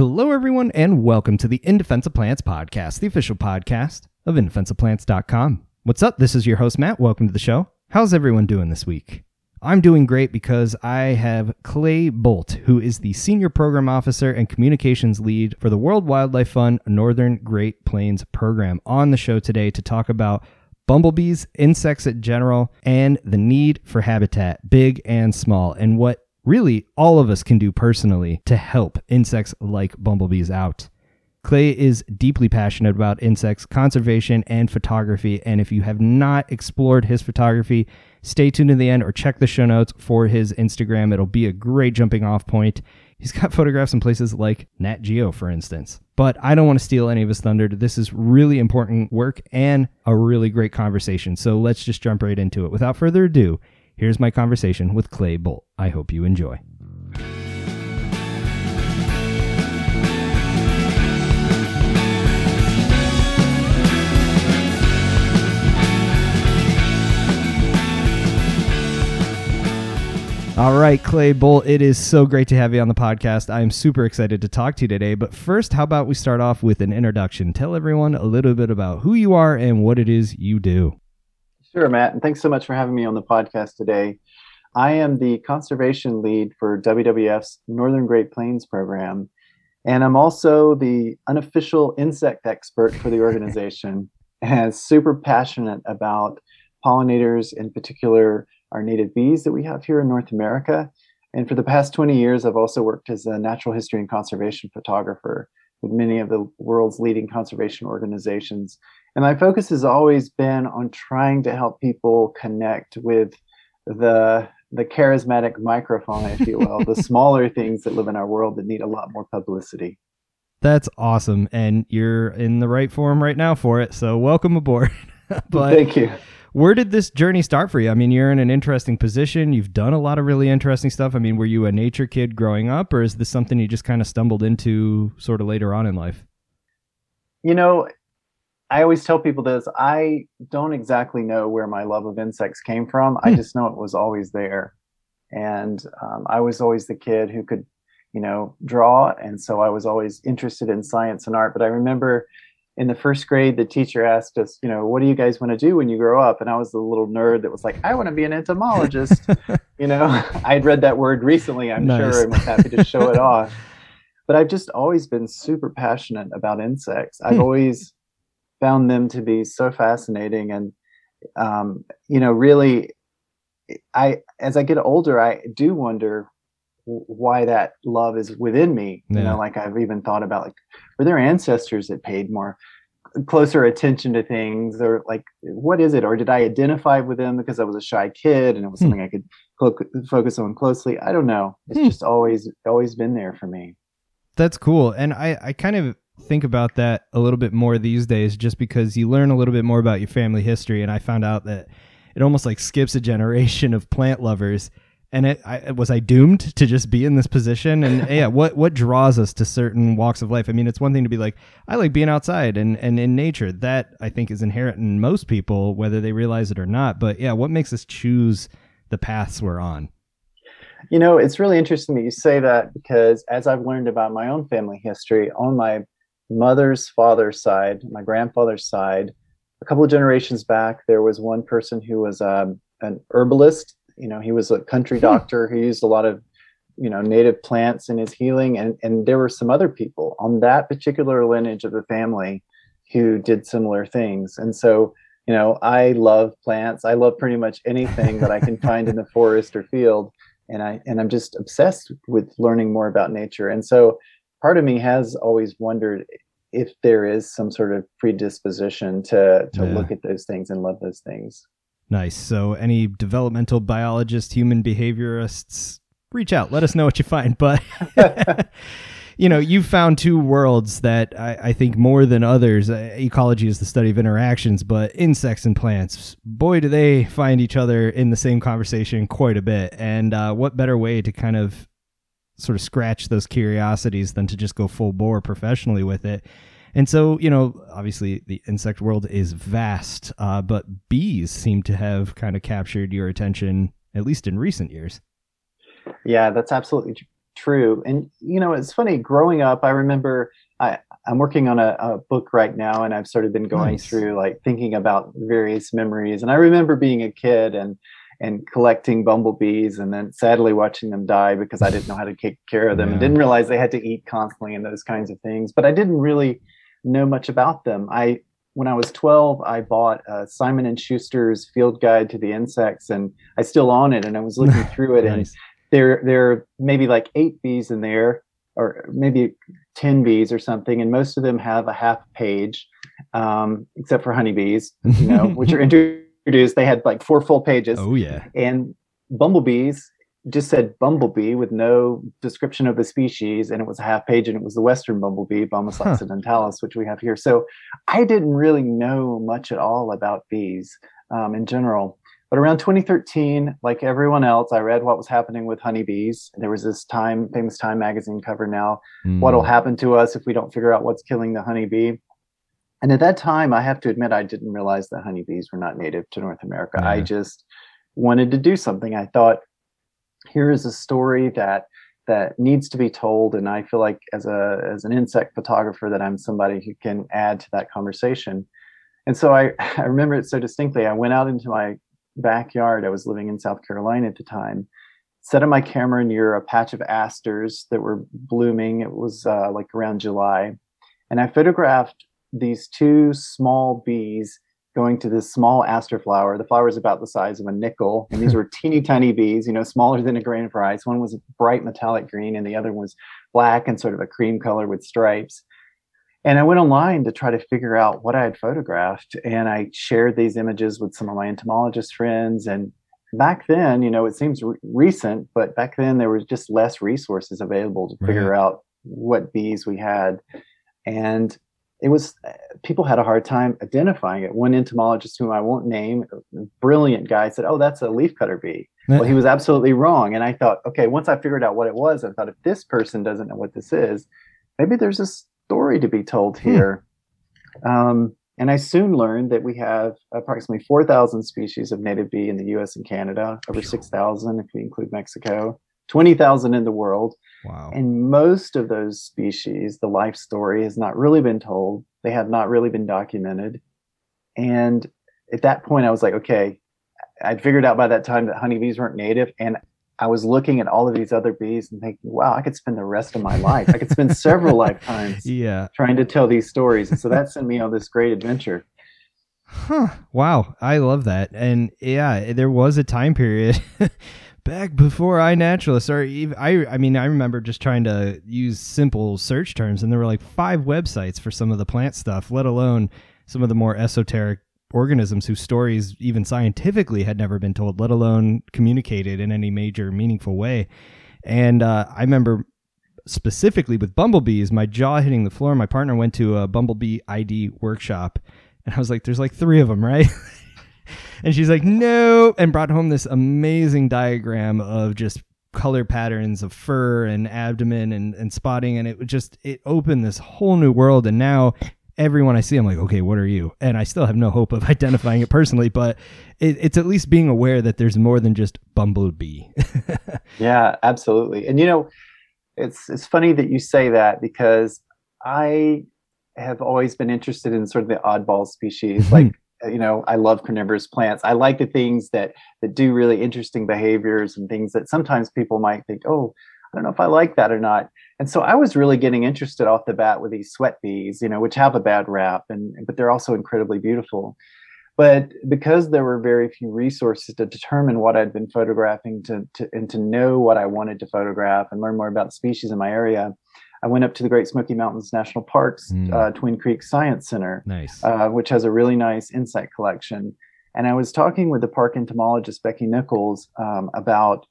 Hello, everyone, and welcome to the In Defense of Plants podcast, the official podcast of InDefenseOfPlants.com. What's up? This is your host, Matt. Welcome to the show. How's everyone doing this week? I'm doing great because I have Clay Bolt, who is the Senior Program Officer and Communications Lead for the World Wildlife Fund Northern Great Plains Program, on the show today to talk about bumblebees, insects in general, and the need for habitat, big and small, and what really all of us can do personally to help insects like bumblebees out. Clay is deeply passionate about insects conservation and photography, and if you have not explored his photography, stay tuned to the end or check the show notes for his Instagram. It'll be a great jumping off point. He's got photographs in places like Nat Geo, for instance. But I don't want to steal any of his thunder. This is really important work and a really great conversation. So let's just jump right into it. Without further ado, here's my conversation with Clay Bolt. I hope you enjoy. All right, Clay Bolt, it is so great to have you on the podcast. I am super excited to talk to you today. But first, how about we start off with an introduction? Tell everyone a little bit about who you are and what it is you do. Sure, Matt. And thanks so much for having me on the podcast today. I am the conservation lead for WWF's Northern Great Plains program. And I'm also the unofficial insect expert for the organization and super passionate about pollinators, in particular our native bees that we have here in North America. And for the past 20 years, I've also worked as a natural history and conservation photographer with many of the world's leading conservation organizations. And my focus has always been on trying to help people connect with the the charismatic microfauna, if you will, the smaller things that live in our world that need a lot more publicity. That's awesome. And you're in the right forum right now for it. So welcome aboard. but Thank you where did this journey start for you? I mean, you're in an interesting position. You've done a lot of really interesting stuff. I mean, were you a nature kid growing up, or is this something you just kind of stumbled into sort of later on in life? You know, I always tell people this I don't exactly know where my love of insects came from. I hmm. just know it was always there. And um, I was always the kid who could, you know, draw. And so I was always interested in science and art. But I remember in the first grade, the teacher asked us, you know, what do you guys want to do when you grow up? And I was the little nerd that was like, I want to be an entomologist. you know, I'd read that word recently, I'm nice. sure, and was happy to show it off. But I've just always been super passionate about insects. I've hmm. always found them to be so fascinating. And, um, you know, really, I, as I get older, I do wonder why that love is within me. Yeah. You know, like I've even thought about like, were there ancestors that paid more closer attention to things or like what is it or did i identify with them because i was a shy kid and it was hmm. something i could focus on closely i don't know it's hmm. just always always been there for me that's cool and i i kind of think about that a little bit more these days just because you learn a little bit more about your family history and i found out that it almost like skips a generation of plant lovers and it I, was I doomed to just be in this position? And yeah what what draws us to certain walks of life? I mean it's one thing to be like I like being outside and and in nature. That I think is inherent in most people whether they realize it or not. But yeah what makes us choose the paths we're on? You know it's really interesting that you say that because as I've learned about my own family history on my mother's father's side my grandfather's side. A couple of generations back there was one person who was um, an herbalist. You know he was a country hmm. doctor. He used a lot of you know native plants in his healing. And and there were some other people on that particular lineage of the family who did similar things. And so you know i love plants. I love pretty much anything that i can find in the forest or field. And i and i'm just obsessed with learning more about nature. And so part of me has always wondered if there is some sort of predisposition to to yeah. look at those things and love those things Nice. So, any developmental biologists, human behaviorists, reach out. Let us know what you find. But, you know, you've found two worlds that I, I, think more than others. Uh, ecology is the study of interactions, but insects and plants, boy, do they find each other in the same conversation quite a bit. And uh, what better way to kind of sort of scratch those curiosities than to just go full bore professionally with it? And so, you know, obviously the insect world is vast, uh, but bees seem to have kind of captured your attention, at least in recent years. Yeah, that's absolutely true. And you know, it's funny. Growing up, I remember I I'm working on a, a book right now, and I've sort of been going Nice. through like thinking about various memories. And I remember being a kid and and collecting bumblebees, and then sadly watching them die because I didn't know how to take care of them, and didn't realize they had to eat constantly and those kinds of things. But I didn't really know much about them. I when I was 12, I bought uh, Simon and Schuster's Field Guide to the Insects, and I still own it. And I was looking through it, and there there are maybe like eight bees in there, or maybe ten bees or something, and most of them have a half page, um, except for honeybees, you know, which are introduced. They had like four full pages, oh yeah. and bumblebees just said bumblebee with no description of the species, and it was a half page, and it was the western bumblebee, Bombus Huh. occidentalis, which we have here. So I didn't really know much at all about bees um, in general. But around 2013, like everyone else, I read what was happening with honeybees. There was this Time, famous Time magazine cover now. What'll Mm. happen to us if we don't figure out what's killing the honeybee? And at that time, I have to admit, I didn't realize that honeybees were not native to North America. I just wanted to do something. I thought, here is a story that that needs to be told, and I feel like as a as an insect photographer, that I'm somebody who can add to that conversation. And so I, I remember it so distinctly. I went out into my backyard. I was living in South Carolina at the time. Set up my camera near a patch of asters that were blooming. It was uh, like around July, and I photographed these two small bees going to this small aster flower. The flower is about the size of a nickel, and these were teeny tiny bees, you know, smaller than a grain of rice. One was bright metallic green, and the other was black and sort of a cream color with stripes. And I went online to try to figure out what I had photographed, and I shared these images with some of my entomologist friends. And back then, you know, it seems re- recent, but back then there was just less resources available to figure out what bees we had. And it was people had a hard time identifying it. One entomologist, whom I won't name, a brilliant guy, said, "Oh, that's a leafcutter bee." Well, he was absolutely wrong. And I thought, okay, once I figured out what it was, I thought if this person doesn't know what this is, maybe there's a story to be told Hmm. here. Um, and I soon learned that we have approximately 4,000 species of native bee in the US and Canada, over 6,000 if we include Mexico, 20,000 in the world. wow. And most of those species, the life story has not really been told. They have not really been documented. And at that point, I was like, okay, I'd figured out by that time that honeybees weren't native. And I was looking at all of these other bees and thinking, wow, I could spend the rest of my life. I could spend several lifetimes yeah. trying to tell these stories. And so that sent me on this great adventure. Huh. Wow. I love that. And yeah, there was a time period back before iNaturalist or even I I mean I remember just trying to use simple search terms and there were like five websites for some of the plant stuff, let alone some of the more esoteric organisms whose stories even scientifically had never been told, let alone communicated in any major meaningful way. And uh, I remember specifically with bumblebees, my jaw hitting the floor. My partner went to a bumblebee ID workshop, and I was like, "There's like three of them, right?" and she's like, "No," and brought home this amazing diagram of just color patterns of fur and abdomen and, and spotting, and it just it opened this whole new world. And now everyone I see, I'm like, "Okay, what are you?" And I still have no hope of identifying it personally, but it, it's at least being aware that there's more than just bumblebee. Yeah, absolutely. And you know, it's it's funny that you say that because I have always been interested in sort of the oddball species. like you know, I love carnivorous plants. I like the things that that do really interesting behaviors and things that sometimes people might think, oh, I don't know if I like that or not. And so I was really getting interested off the bat with these sweat bees, you know, which have a bad rap, and but they're also incredibly beautiful. But because there were very few resources to determine what I'd been photographing to, to and to know what I wanted to photograph and learn more about the species in my area, I went up to the Great Smoky Mountains National Parks Mm. uh, Twin Creek Science Center, nice. uh, which has a really nice insect collection. And I was talking with the park entomologist Becky Nichols um, about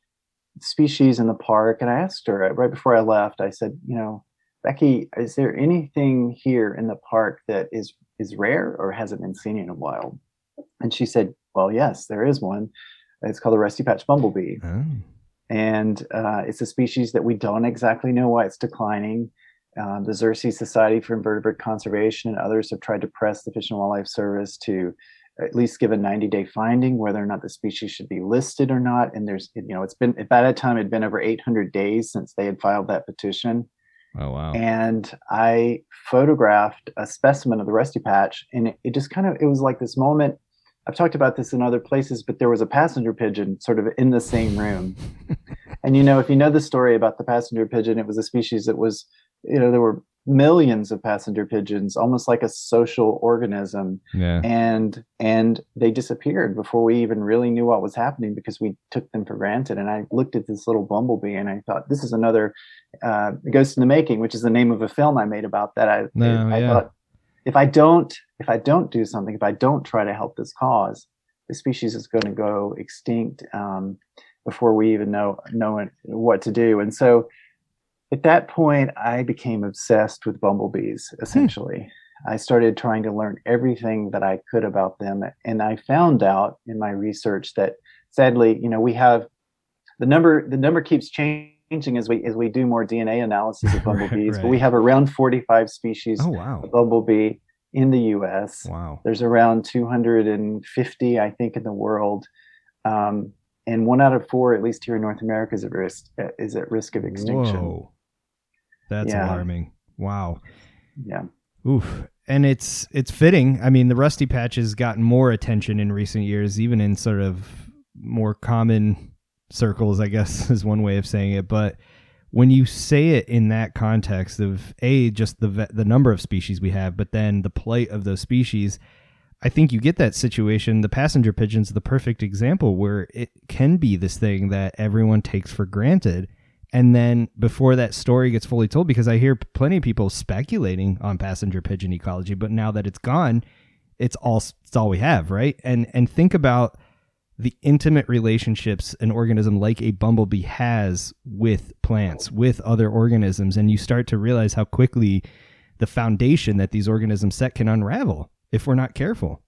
species in the park, and I asked her uh, right before I left. I said, you know, Becky, is there anything here in the park that is is rare or hasn't been seen in a while? And she said, well, yes, there is one. It's called the rusty patch bumblebee oh. And uh, it's a species that we don't exactly know why it's declining. Um, the Xerces Society for Invertebrate Conservation and others have tried to press the Fish and Wildlife Service to at least give a 90 day finding whether or not the species should be listed or not. And there's, you know, it's been by that time, it'd been over 800 days since they had filed that petition. Oh, wow. And I photographed a specimen of the rusty patch, and it, it just kind of, it was like this moment. I've talked about this in other places, but there was a passenger pigeon sort of in the same room. and you know, if you know the story about the passenger pigeon, it was a species that was, you know, there were millions of passenger pigeons almost like a social organism yeah. and and they disappeared before we even really knew what was happening because we took them for granted and i looked at this little bumblebee and i thought this is another uh, ghost in the making which is the name of a film i made about that i, no, I yeah. thought if i don't if i don't do something if i don't try to help this cause the species is going to go extinct um, before we even know know what to do and so at that point, I became obsessed with bumblebees, hmm. essentially. I started trying to learn everything that I could about them. And I found out in my research that sadly, you know, we have the number, the number keeps changing as we, as we do more DNA analysis of bumblebees, right. but we have around 45 species oh, wow. of bumblebee in the US. Wow. There's around 250, I think, in the world. Um, and one out of four, at least here in North America, is at risk, is at risk of extinction. Whoa. That's yeah. alarming. Wow. Yeah. Oof. And it's it's fitting. I mean, the Rusty Patch has gotten more attention in recent years, even in sort of more common circles, I guess is one way of saying it. But when you say it in that context of a just the the number of species we have, but then the plight of those species, I think you get that situation. The passenger pigeon's the perfect example where it can be this thing that everyone takes for granted and then before that story gets fully told because i hear plenty of people speculating on passenger pigeon ecology but now that it's gone it's all it's all we have right and and think about the intimate relationships an organism like a bumblebee has with plants with other organisms and you start to realize how quickly the foundation that these organisms set can unravel if we're not careful.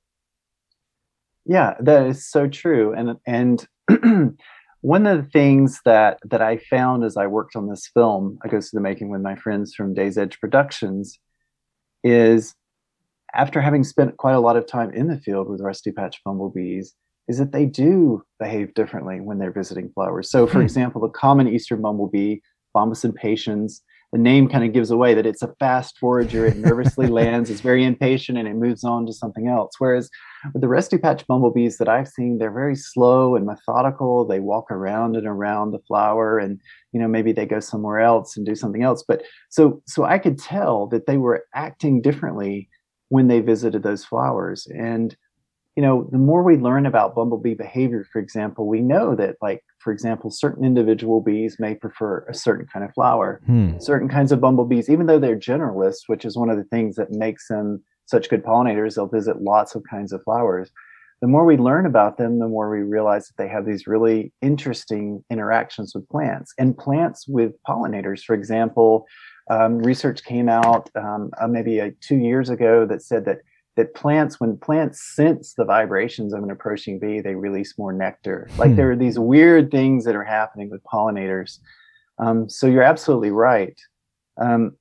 Yeah that is so true and and one of the things that that I found as I worked on this film, I Ghost in the Making with my friends from Days Edge Productions, is after having spent quite a lot of time in the field with rusty patch bumblebees, is that they do behave differently when they're visiting flowers. So, for hmm. example, the common eastern bumblebee, Bombus impatiens, the name kind of gives away that it's a fast forager. It nervously lands, it's very impatient, and it moves on to something else. Whereas with the rusty patch bumblebees that I've seen, they're very slow and methodical. They walk around and around the flower, and you know maybe they go somewhere else and do something else. But so so I could tell that they were acting differently when they visited those flowers, and you know, the more we learn about bumblebee behavior, for example, we know that, like, for example, certain individual bees may prefer a certain kind of flower. Hmm. Certain kinds of bumblebees, even though they're generalists, which is one of the things that makes them such good pollinators, they'll visit lots of kinds of flowers. The more we learn about them, the more we realize that they have these really interesting interactions with plants and plants with pollinators. For example, um, research came out um, uh, maybe uh, two years ago that said that that plants, when plants sense the vibrations of an approaching bee, they release more nectar. Like hmm. there are these weird things that are happening with pollinators. Um, so you're absolutely right. Um,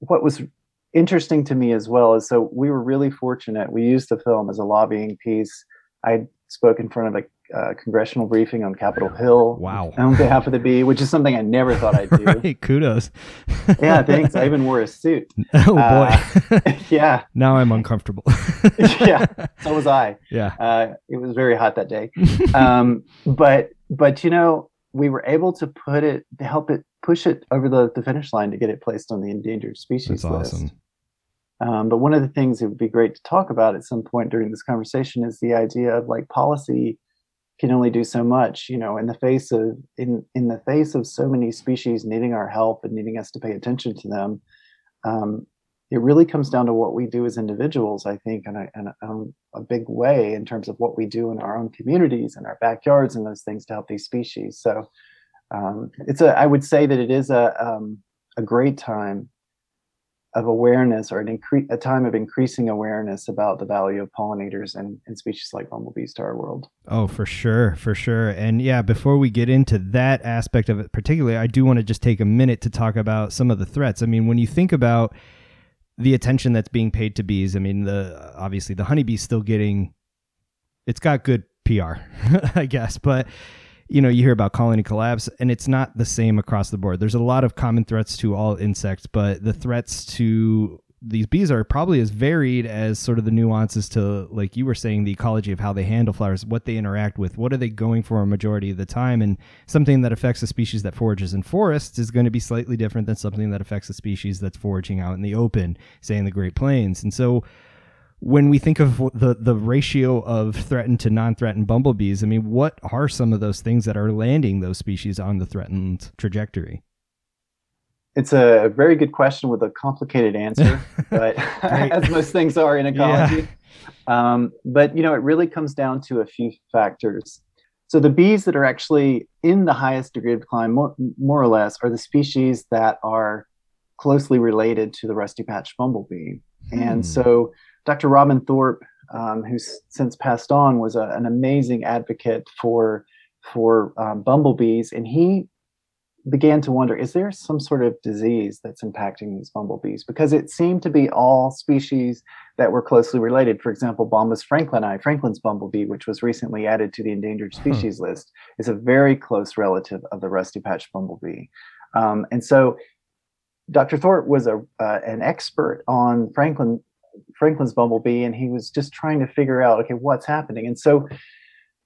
what was interesting to me as well is so we were really fortunate. We used the film as a lobbying piece. I spoke in front of a uh, congressional briefing on Capitol Hill. Wow. On behalf of the Bee, which is something I never thought I'd do. right, kudos. yeah, thanks. I even wore a suit. Oh boy. Uh, yeah. Now I'm uncomfortable. yeah. So was I. Yeah. Uh, it was very hot that day. Um, but but you know we were able to put it to help it push it over the, the finish line to get it placed on the endangered species That's list. Awesome. Um, but one of the things it would be great to talk about at some point during this conversation is the idea of like policy can only do so much you know in the face of in in the face of so many species needing our help and needing us to pay attention to them um, it really comes down to what we do as individuals i think in a, in a, in a, big way in terms of what we do in our own communities and our backyards and those things to help these species. So um, it's a i would say that it is a um, a great time of awareness or an incre- a time of increasing awareness about the value of pollinators and, and species like bumblebees to our world. Oh, for sure, for sure. And yeah, before we get into that aspect of it particularly, I do want to just take a minute to talk about some of the threats. I mean, when you think about the attention that's being paid to bees, I mean, the obviously the honeybee's still getting it's got good PR, I guess. But you know, you hear about colony collapse, and it's not the same across the board. There's a lot of common threats to all insects, but the threats to these bees are probably as varied as sort of the nuances to like you were saying the ecology of how they handle flowers what they interact with what are they going for a majority of the time and something that affects a species that forages in forests is going to be slightly different than something that affects a species that's foraging out in the open say in the great plains and so when we think of the the ratio of threatened to non-threatened bumblebees i mean what are some of those things that are landing those species on the threatened trajectory it's a very good question with a complicated answer, but as most things are in ecology. Yeah. Um, but you know, it really comes down to a few factors. So the bees that are actually in the highest degree of decline, more, more or less, are the species that are closely related to the rusty patch bumblebee. Hmm. And so Dr. Robbin Thorp, um, who's since passed on, was a, an amazing advocate for for um, bumblebees, and he began to wonder is there some sort of disease that's impacting these bumblebees? Because it seemed to be all species that were closely related. For example, Bombus franklini, Franklin's bumblebee, which was recently added to the endangered species huh. list, is a very close relative of the rusty patch bumblebee. Um, and so Dr. Thorp was a, uh, an expert on Franklin Franklin's bumblebee, and he was just trying to figure out, okay, what's happening. And so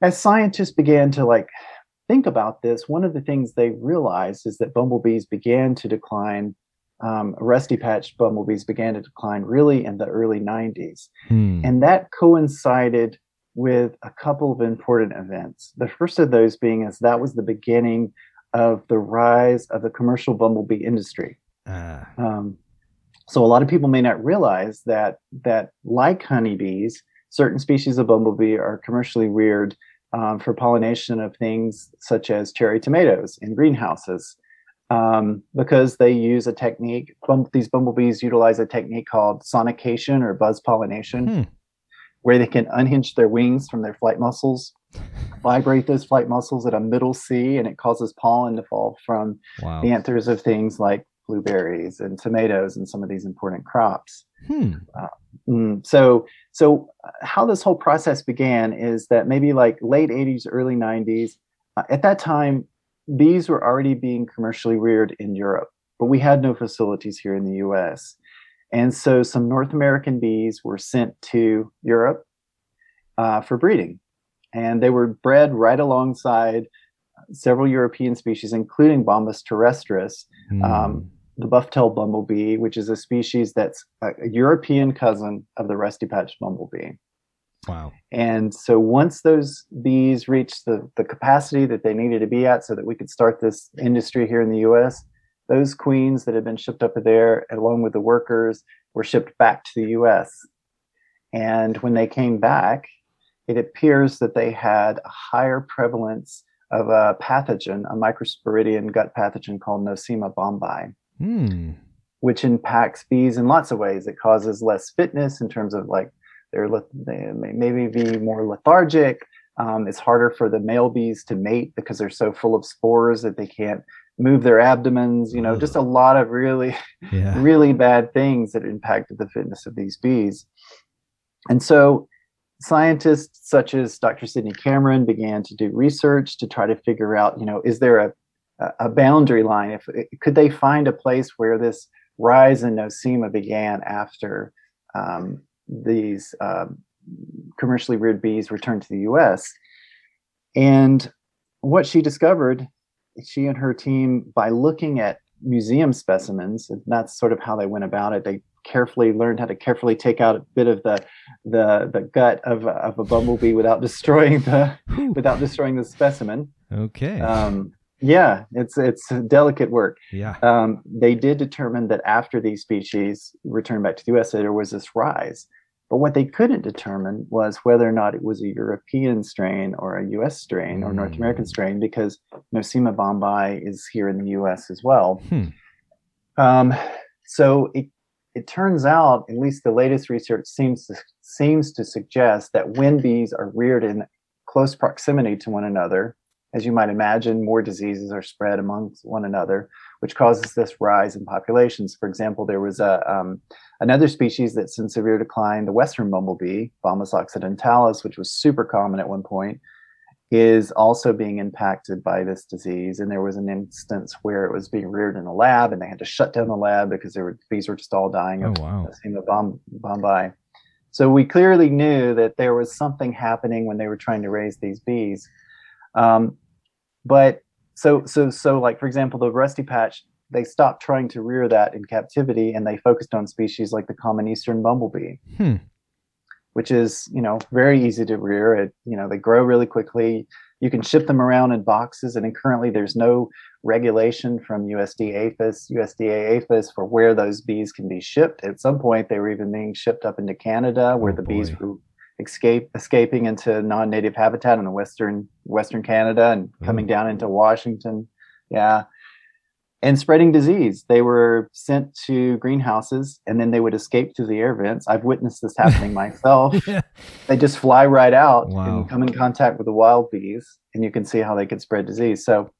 as scientists began to like think about this, one of the things they realized is that bumblebees began to decline. Um, rusty patched bumblebees began to decline really in the early 90s. Hmm. And that coincided with a couple of important events. The first of those being is that was the beginning of the rise of the commercial bumblebee industry. Uh. Um, so a lot of people may not realize that that like honeybees, certain species of bumblebee are commercially reared um, for pollination of things such as cherry tomatoes in greenhouses um, because they use a technique. Bum- these bumblebees utilize a technique called sonication or buzz pollination, hmm. where they can unhinge their wings from their flight muscles, vibrate those flight muscles at a middle C, and it causes pollen to fall from wow. the anthers of things like blueberries and tomatoes and some of these important crops. Hmm. Uh, so, so uh, how this whole process began is that maybe like late 80s, early 90s. Uh, at that time, bees were already being commercially reared in Europe, but we had no facilities here in the U.S. And so, some North American bees were sent to Europe uh, for breeding, and they were bred right alongside several European species, including Bombus terrestris, mm. um, the buff-tailed bumblebee, which is a species that's a, a European cousin of the rusty patched bumblebee. Wow. And so once those bees reached the, the capacity that they needed to be at so that we could start this industry here in the US, those queens that had been shipped up there, along with the workers, were shipped back to the US. And when they came back, it appears that they had a higher prevalence of a pathogen, a microsporidian gut pathogen called Nosema bombi, mm. which impacts bees in lots of ways. It causes less fitness in terms of like they're they may maybe be more lethargic. Um, it's harder for the male bees to mate because they're so full of spores that they can't move their abdomens. You know, Ugh. just a lot of really, yeah. really bad things that impacted the fitness of these bees. And so scientists such as Dr. Sydney Cameron began to do research to try to figure out, you know, is there a, a boundary line? If could they find a place where this rise in nosema began after um, these uh, commercially reared bees returned to the U.S. And what she discovered, she and her team, by looking at museum specimens, and that's sort of how they went about it. They carefully learned how to carefully take out a bit of the the the gut of of a bumblebee without destroying the without destroying the specimen. Okay. Um, yeah, it's it's delicate work. Yeah. Um, they did determine that after these species returned back to the U.S., there was this rise. But what they couldn't determine was whether or not it was a European strain or a U.S. strain mm. or North American hmm. strain, because Nosema bombi is here in the U.S. as well. Hmm. Um, so it it turns out, at least the latest research seems to, seems to suggest that when bees are reared in close proximity to one another, as you might imagine, more diseases are spread amongst one another, which causes this rise in populations. For example, there was a, um, Another species that's in severe decline, the western bumblebee, Bombus occidentalis, which was super common at one point, is also being impacted by this disease. And there was an instance where it was being reared in a lab, and they had to shut down the lab because there were bees were just all dying of Oh, wow. Nosema bomb, bombi. So we clearly knew that there was something happening when they were trying to raise these bees. Um, but so so so like for example, the rusty patch, they stopped trying to rear that in captivity, and they focused on species like the common eastern bumblebee Hmm. which is you know very easy to rear. It you know they grow really quickly. You can ship them around in boxes, and currently there's no regulation from usda APHIS, USDA APHIS for where those bees can be shipped. At some point, they were even being shipped up into Canada, where Oh, the bees boy. were escape escaping into non-native habitat in the western western Canada and coming Ooh. down into Washington. Yeah. And spreading disease. They were sent to greenhouses and then they would escape through the air vents. I've witnessed this happening myself Yeah. they just fly right out Wow. and come in contact with the wild bees and you can see how they could spread disease so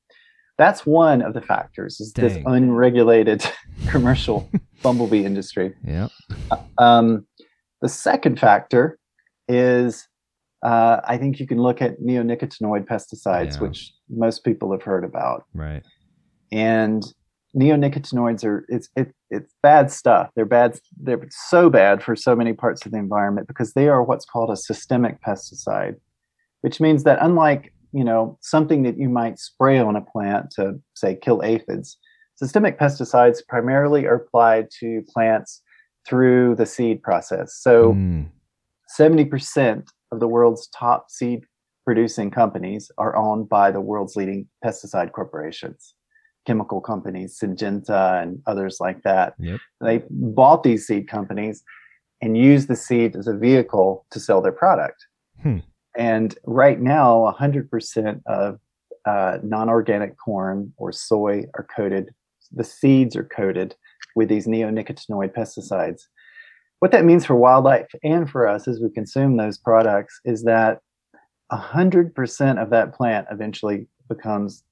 that's one of the factors is this unregulated commercial bumblebee industry Yep. um, the second factor is uh, i think you can look at neonicotinoid pesticides Yeah. which most people have heard about Right. and neonicotinoids are it's it, it's bad stuff they're bad they're so bad for so many parts of the environment because they are what's called a systemic pesticide which means that unlike you know something that you might spray on a plant to say kill aphids systemic pesticides primarily are applied to plants through the seed process so Mm. 70% of the world's top seed producing companies are owned by the world's leading pesticide corporations, chemical companies, Syngenta and others like that. Yep. They bought these seed companies and used the seed as a vehicle to sell their product. Hmm. And right now, 100% of uh, non organic corn or soy are coated, the seeds are coated with these neonicotinoid pesticides what that means for wildlife and for us as we consume those products is that 100% of that plant eventually becomes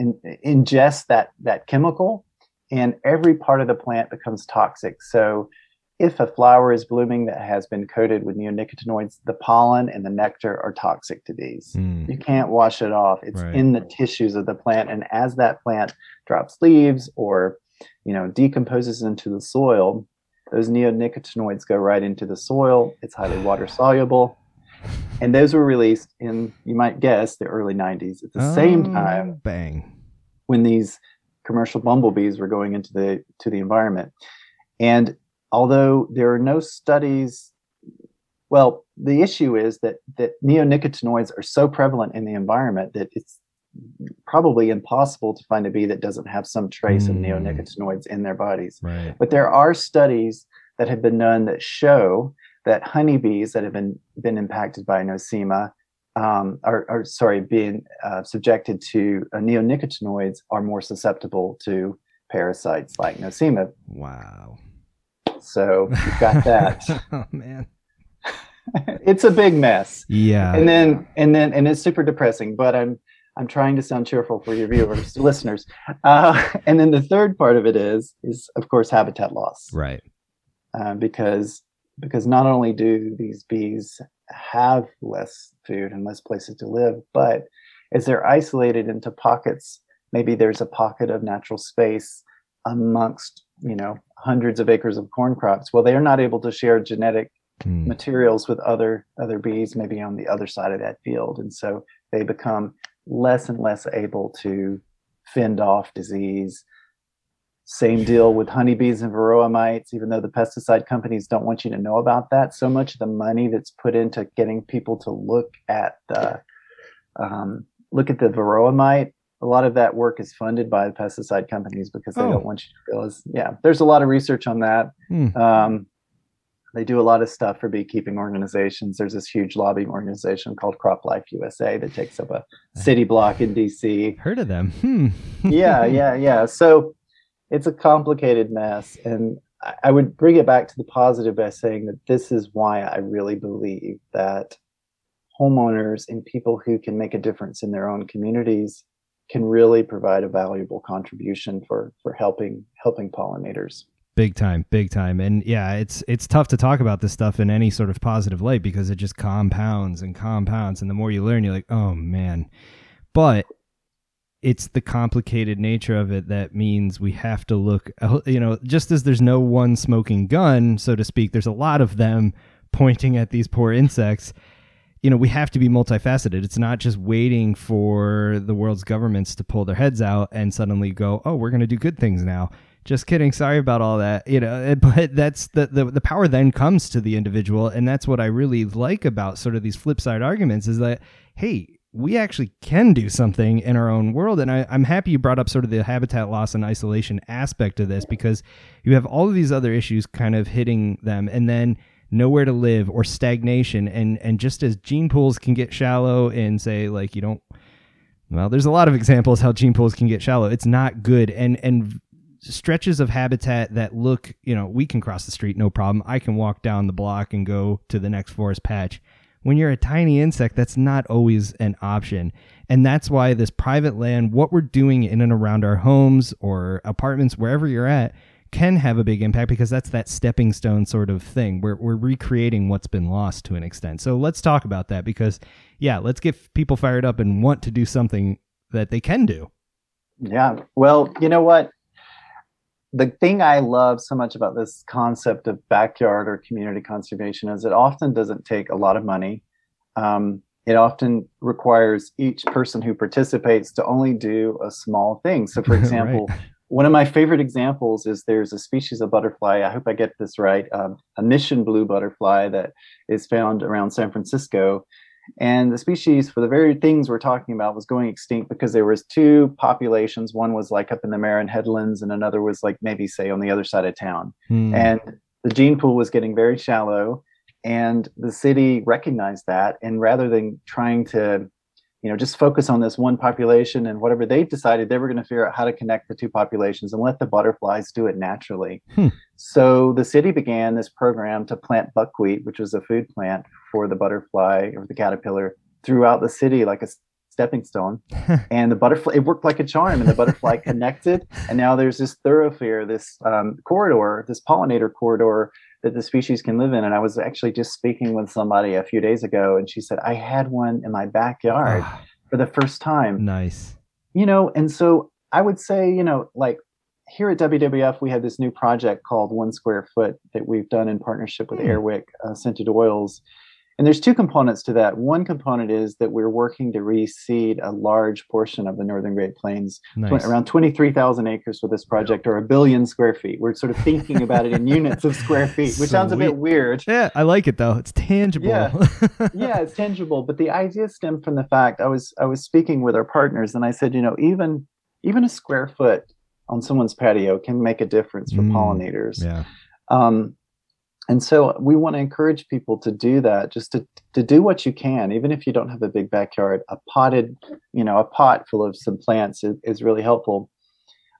in, ingests that that chemical and every part of the plant becomes toxic so if a flower is blooming that has been coated with neonicotinoids the pollen and the nectar are toxic to bees Mm. you can't wash it off it's Right. in the tissues of the plant and as that plant drops leaves or you know decomposes into the soil those neonicotinoids go right into the soil. It's highly water soluble. And those were released in you might guess the early 90s at the same Oh, time Bang. when these commercial bumblebees were going into the to the environment. And although there are no studies well the issue is that that neonicotinoids are so prevalent in the environment that it's probably impossible to find a bee that doesn't have some trace of Mm. neonicotinoids in their bodies Right. but there are studies that have been done that show that honeybees that have been been impacted by nosema um, are, are sorry being uh, subjected to uh, neonicotinoids are more susceptible to parasites like nosema. Wow. So you've got that. oh man. it's a big mess. Yeah. and then and then and it's super depressing but i'm i'm trying to sound cheerful for your viewers listeners uh, and then the third part of it is is of course habitat loss right. uh, because because not only do these bees have less food and less places to live but as they're isolated into pockets maybe there's a pocket of natural space amongst you know hundreds of acres of corn crops well they're not able to share genetic Mm. materials with other other bees maybe on the other side of that field and so they become less and less able to fend off disease same deal with honeybees and varroa mites even though the pesticide companies don't want you to know about that so much of the money that's put into getting people to look at the um, look at the varroa mite a lot of that work is funded by the pesticide companies because they Oh. don't want you to realize yeah there's a lot of research on that Hmm. um, they do a lot of stuff for beekeeping organizations. There's this huge lobbying organization called Crop Life USA that takes up a city block in DC. Heard of them? Hmm. Yeah, yeah, yeah. So it's a complicated mess. And I- I would bring it back to the positive by saying that this is why I really believe that homeowners and people who can make a difference in their own communities can really provide a valuable contribution for for helping helping pollinators. Big time, big time. And yeah, it's it's tough to talk about this stuff in any sort of positive light because it just compounds and compounds and the more you learn you're like, "Oh man." But it's the complicated nature of it that means we have to look you know, just as there's no one smoking gun, so to speak, there's a lot of them pointing at these poor insects you know, we have to be multifaceted. It's not just waiting for the world's governments to pull their heads out and suddenly go, "Oh, we're going to do good things now." Just kidding. Sorry about all that. You know but that's the, the the power then comes to the individual. And that's what i really like about sort of these flip side arguments is that hey we actually can do something in our own world. And I, i'm happy you brought up sort of the habitat loss and isolation aspect of this because you have all of these other issues kind of hitting them and then nowhere to live or stagnation. And and just as gene pools can get shallow and say like you don't well there's a lot of examples how gene pools can get shallow. It's not good. And and stretches of habitat that look, you know, we can cross the street no problem. I can walk down the block and go to the next forest patch. When you're a tiny insect, that's not always an option. And that's why this private land, what we're doing in and around our homes or apartments, wherever you're at, can have a big impact because that's that stepping stone sort of thing. We're, we're recreating what's been lost to an extent. So let's talk about that because, yeah, let's get people fired up and want to do something that they can do. Yeah. Well, you know what? The thing I love so much about this concept of backyard or community conservation is it often doesn't take a lot of money. Um, it often requires each person who participates to only do a small thing. So, for example, right. one of my favorite examples is there's a species of butterfly. I hope I get this right. Um, a mission blue butterfly that is found around San Francisco and the species for the very things we're talking about was going extinct because there was two populations one was like up in the marin headlands and another was like maybe say on the other side of town hmm. and the gene pool was getting very shallow and the city recognized that and rather than trying to you know just focus on this one population and whatever they decided they were going to figure out how to connect the two populations and let the butterflies do it naturally. Hmm. so the city began this program to plant buckwheat which was a food plant for the butterfly or the caterpillar throughout the city like a stepping stone. And the butterfly it worked like a charm and the butterfly connected. And now there's this thoroughfare this um, corridor this pollinator corridor that the species can live in and i was actually just speaking with somebody a few days ago and she said i had one in my backyard ah. for the first time nice you know and so i would say you know like here at WWF, we have this new project called One Square Foot that we've done in partnership with mm. Airwick uh, Scented Oils. And there's two components to that. One component is that we're working to reseed a large portion of the Northern Great Plains, nice. around 23,000 acres for this project, or a billion square feet. We're sort of thinking about it in units of square feet, which Sweet. sounds a bit weird. Yeah, I like it though. It's tangible. Yeah. yeah, it's tangible. But the idea stemmed from the fact I was I was speaking with our partners, and I said, you know, even even a square foot on someone's patio can make a difference for mm, pollinators. Yeah. Um, and so we want to encourage people to do that just to, to do what you can even if you don't have a big backyard a potted you know a pot full of some plants is, is really helpful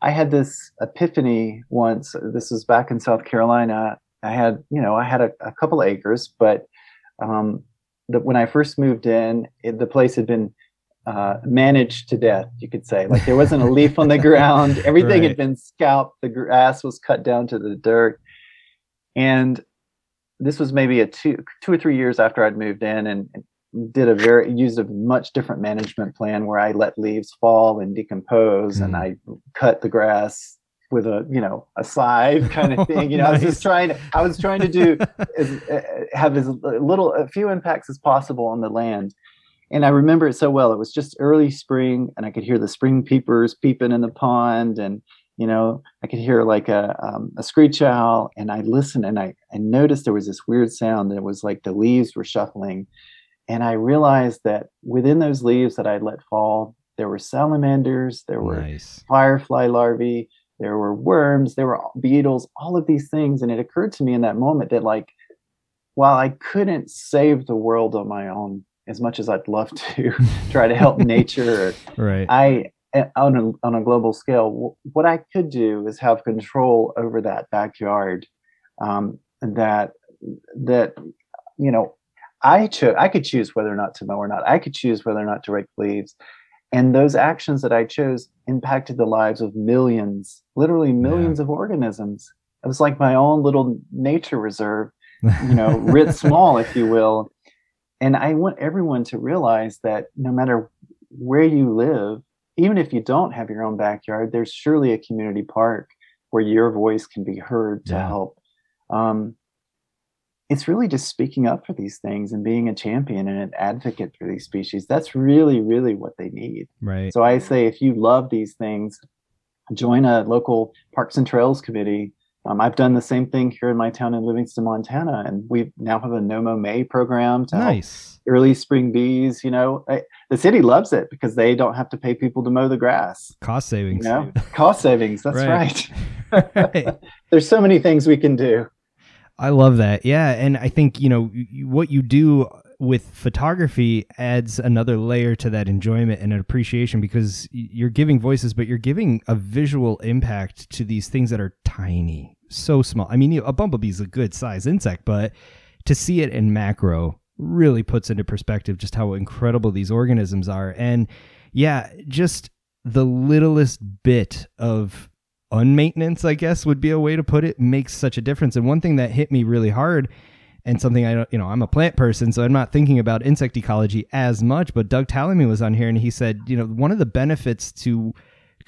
i had this epiphany once this was back in south carolina i had you know i had a, a couple acres but um, the, when i first moved in it, the place had been uh, managed to death, you could say. Like there wasn't a leaf on the ground. Everything right. had been scalped. The grass was cut down to the dirt. And this was maybe a two two or three years after I'd moved in and did a very used a much different management plan where I let leaves fall and decompose mm. and I cut the grass with a you know a scythe kind of thing you know nice. I was just trying to I was trying to do as, uh, have as little a few impacts as possible on the land and I remember it so well it was just early spring and I could hear the spring peepers peeping in the pond and you know, I could hear like a, um, a screech owl and I listened and I, I noticed there was this weird sound that was like the leaves were shuffling. And I realized that within those leaves that I'd let fall, there were salamanders, there were nice. firefly larvae, there were worms, there were beetles, all of these things. And it occurred to me in that moment that like, while I couldn't save the world on my own, as much as I'd love to try to help nature, right. I on a, on a global scale, what I could do is have control over that backyard. Um, that that you know, I chose. I could choose whether or not to mow or not. I could choose whether or not to rake leaves, and those actions that I chose impacted the lives of millions, literally millions yeah. of organisms. it was like my own little nature reserve, you know, writ small, if you will. And I want everyone to realize that no matter where you live, even if you don't have your own backyard, there's surely a community park where your voice can be heard to yeah. help. Um, it's really just speaking up for these things and being a champion and an advocate for these species. That's really, really what they need. Right. So I say, if you love these things, join a local parks and trails committee. Um, I've done the same thing here in my town in Livingston, Montana, and we now have a No Mow May program to nice. help early spring bees. You know, I, the city loves it because they don't have to pay people to mow the grass. Cost savings. You know? Cost savings. That's right. right. There's so many things we can do. I love that. Yeah, and I think you know what you do with photography adds another layer to that enjoyment and an appreciation because you're giving voices, but you're giving a visual impact to these things that are tiny, so small. I mean, a bumblebee is a good size insect, but to see it in macro really puts into perspective just how incredible these organisms are. And yeah, just the littlest bit of unmaintenance, I guess would be a way to put it, makes such a difference. And one thing that hit me really hard and something I don't, you know, I'm a plant person, so I'm not thinking about insect ecology as much. But Doug Tallamy was on here and he said, you know, one of the benefits to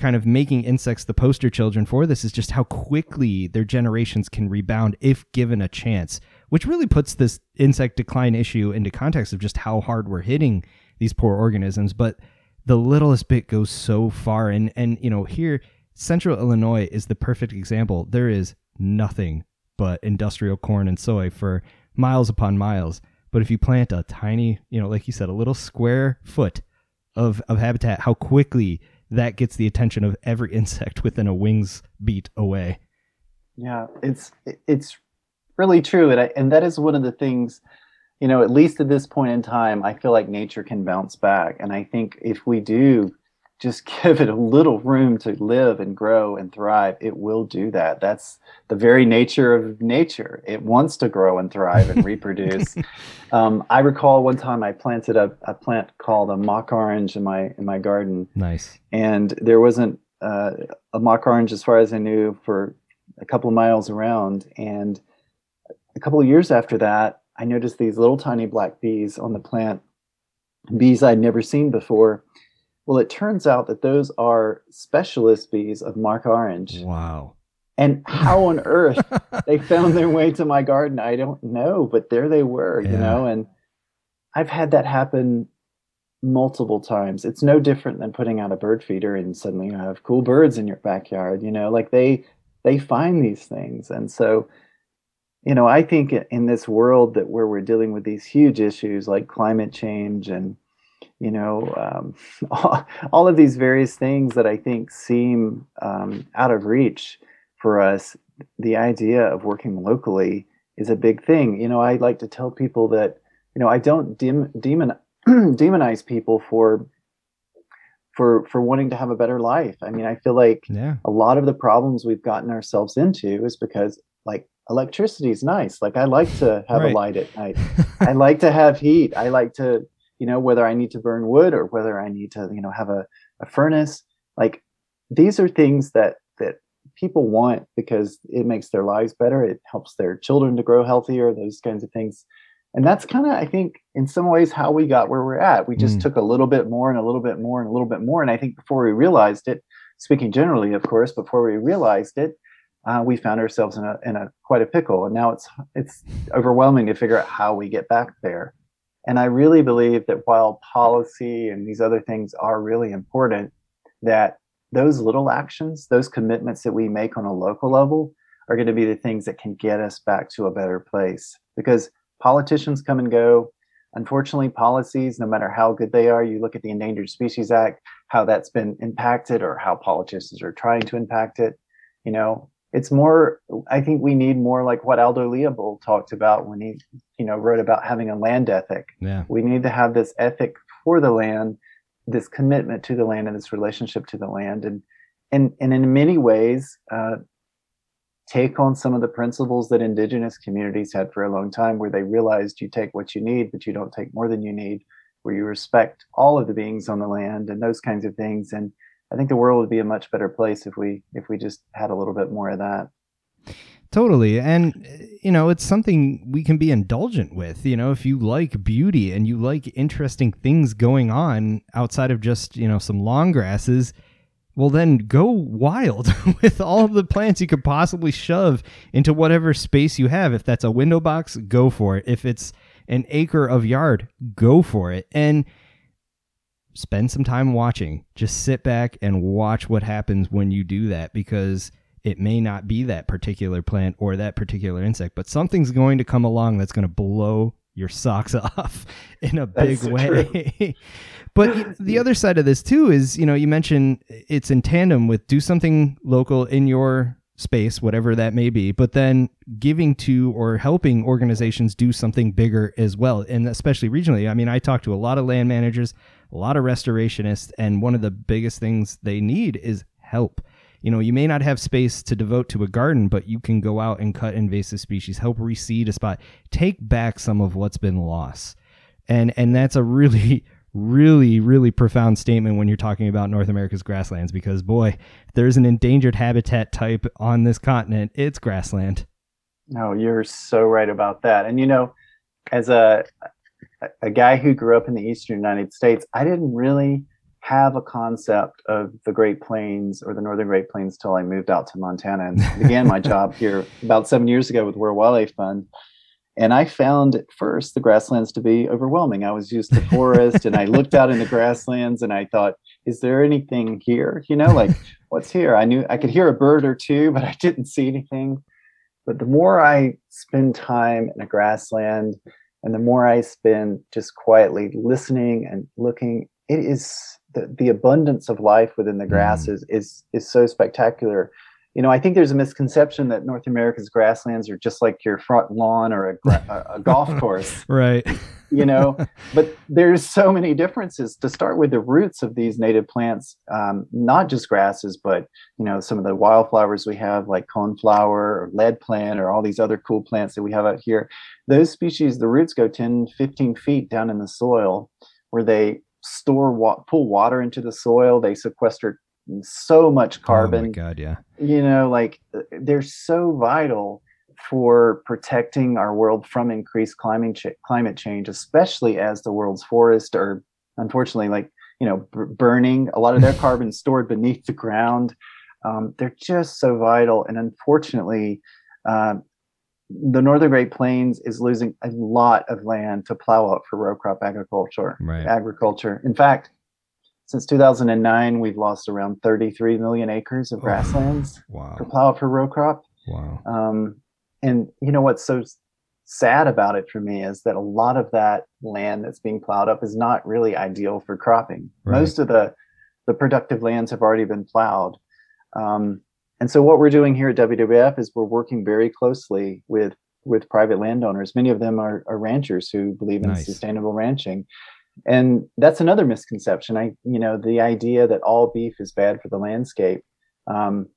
kind of making insects the poster children for this is just how quickly their generations can rebound if given a chance, which really puts this insect decline issue into context of just how hard we're hitting these poor organisms. But the littlest bit goes so far. And, and, you know, here, Central Illinois is the perfect example. There is nothing but industrial corn and soy for miles upon miles. But if you plant a tiny, you know, like you said, a little square foot of, of habitat, how quickly that gets the attention of every insect within a wing's beat away. Yeah, it's it's really true, and I, and that is one of the things, you know, at least at this point in time, I feel like nature can bounce back, and I think if we do just give it a little room to live and grow and thrive, it will do that. That's the very nature of nature. It wants to grow and thrive and reproduce. um, I recall one time I planted a, a, plant called a mock orange in my in my garden. Nice. And there wasn't uh, a mock orange, as far as I knew, for a couple of miles around. And a couple of years after that, I noticed these little tiny black bees on the plant, bees I'd never seen before well, it turns out that those are specialist bees of mock orange. Wow. And how on earth they found their way to my garden, I don't know, but there they were, yeah. you know, and I've had that happen multiple times. It's no different than putting out a bird feeder and suddenly you have cool birds in your backyard, you know, like they they find these things. And so, you know, I think in this world that where we're dealing with these huge issues like climate change and you know, um, all, all, of these various things that I think seem um, out of reach for us. The idea of working locally is a big thing. You know, I like to tell people that, you know, I don't dem- demon demonize people for for for wanting to have a better life. I mean, I feel like yeah. a lot of the problems we've gotten ourselves into is because like electricity is nice. Like I like to have right. a light at night. I like to have heat. I like to you know whether i need to burn wood or whether i need to you know have a, a furnace. Like these are things that that people want because it makes their lives better. It helps their children to grow healthier those kinds of things. And that's kind of i think in some ways how we got where we're at. We just mm. took a little bit more and a little bit more and a little bit more. And i think before we realized it speaking generally of course before we realized it uh, we found ourselves in a in a quite a pickle. And now it's it's overwhelming to figure out how we get back there and I really believe that while policy and these other things are really important, that those little actions, those commitments that we make on a local level are going to be the things that can get us back to a better place. Because politicians come and go. Unfortunately, policies, no matter how good they are, you look at the Endangered Species Act, how that's been impacted or how politicians are trying to impact it. You know, it's more i think we need more like what aldo leopold talked about when he you know wrote about having a land ethic. Yeah. we need to have this ethic for the land this commitment to the land and this relationship to the land. And and, and in many ways uh, take on some of the principles that indigenous communities had for a long time where they realized you take what you need but you don't take more than you need where you respect all of the beings on the land and those kinds of things. And I think the world would be a much better place if we if we just had a little bit more of that. Totally. And, you know, it's something we can be indulgent with. You know, if you like beauty and you like interesting things going on outside of just, you know, some long grasses, well, then go wild with all the plants you could possibly shove into whatever space you have. If that's a window box, go for it. If it's an acre of yard, go for it. And, spend some time watching. Just sit back and watch what happens when you do that because it may not be that particular plant or that particular insect, but something's going to come along that's going to blow your socks off in a big way. but the other side of this too is, you know, you mentioned it's in tandem with do something local in your space, whatever that may be, but then giving to or helping organizations do something bigger as well, and especially regionally. I mean, I talk to a lot of land managers, a lot of restorationists, and one of the biggest things they need is help you know, you may not have space to devote to a garden, but you can go out and cut invasive species, help reseed a spot, take back some of what's been lost. And and that's a really really really profound statement when you're talking about North America's grasslands because boy, there's an endangered habitat type on this continent, it's grassland. No, you're so right about that. And you know, as a a guy who grew up in the eastern United States, I didn't really have a concept of the Great Plains or the Northern Great Plains till I moved out to Montana and began my job here about seven years ago with World Wildlife Fund. And I found at first the grasslands to be overwhelming. I was used to forest and I looked out in the grasslands and I thought, is there anything here? You know, like what's here? I knew I could hear a bird or two, but I didn't see anything. But the more I spend time in a grassland and the more I spend just quietly listening and looking, it is the, the abundance of life within the grass mm. is, is is so spectacular you know i think there's a misconception that north america's grasslands are just like your front lawn or a, a, a golf course. Right. You know but there's so many differences. To start with the roots of these native plants um, not just grasses but you know some of the wildflowers we have like coneflower or lead plant or all these other cool plants that we have out here those species the roots go 10 15 feet down in the soil where they store wa- pull water into the soil. They sequester so much carbon. Oh my god, yeah. You know, like they're so vital for protecting our world from increased climate ch- climate change, especially as the world's forests are unfortunately like you know b- burning. A lot of their carbon stored beneath the ground. Um, they're just so vital, and unfortunately, uh, the northern Great Plains is losing a lot of land to plow up for row crop agriculture. Right. Agriculture. In fact, since 2009, we've lost around 33 million acres of grasslands wow. for plow for row crop. Wow. Um, and you know what's so sad about it for me is that a lot of that land that's being plowed up is not really ideal for cropping. Right. Most of the the productive lands have already been plowed. Um, and so what we're doing here at WWF is we're working very closely with with private landowners. Many of them are, are ranchers who believe in nice. sustainable ranching. And that's another misconception. I, you know, the idea that all beef is bad for the landscape. Um,